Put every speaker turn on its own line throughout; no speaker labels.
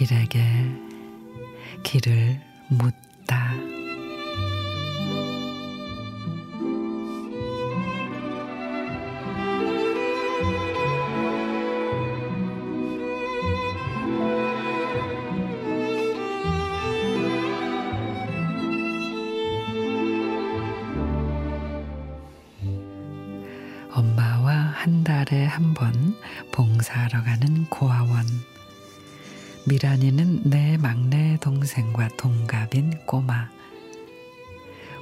길에게 길을 묻다. 엄마와 한 달에 한 번 봉사하러 가는 고아원. 미란이는 내 막내 동생과 동갑인 꼬마.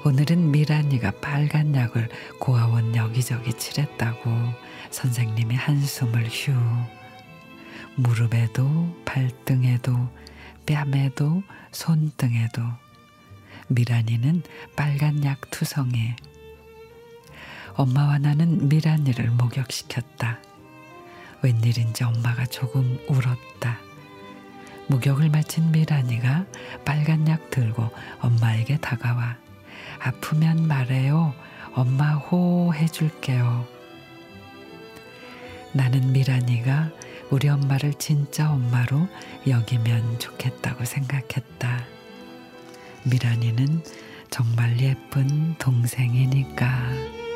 오늘은 미란이가 빨간 약을 고아원 여기저기 칠했다고 선생님이 한숨을 휴. 무릎에도 발등에도 뺨에도 손등에도 미란이는 빨간 약 투성이. 엄마와 나는 미란이를 목욕시켰다. 웬일인지 엄마가 조금 울었다. 목욕을 마친 미란이가 빨간 약 들고 엄마에게 다가와 아프면 말해요. 엄마 호 해줄게요. 나는 미란이가 우리 엄마를 진짜 엄마로 여기면 좋겠다고 생각했다. 미란이는 정말 예쁜 동생이니까.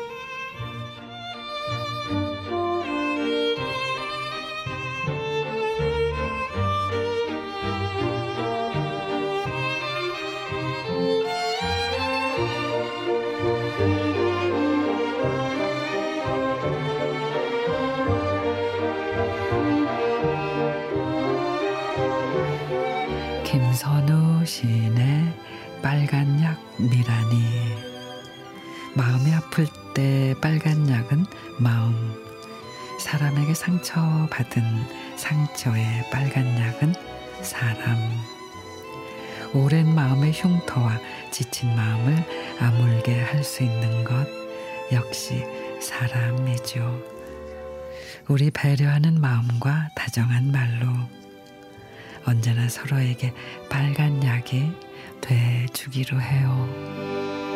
김선우 시인의 빨간 약 미란이. 마음이 아플 때 빨간 약은 마음. 사람에게 상처받은 상처의 빨간 약은 사람. 오랜 마음의 흉터와 지친 마음을 아물게 할 수 있는 것 역시 사람이죠. 우리 배려하는 마음과 다정한 말로 언제나 서로에게 빨간 약이 돼 주기로 해요.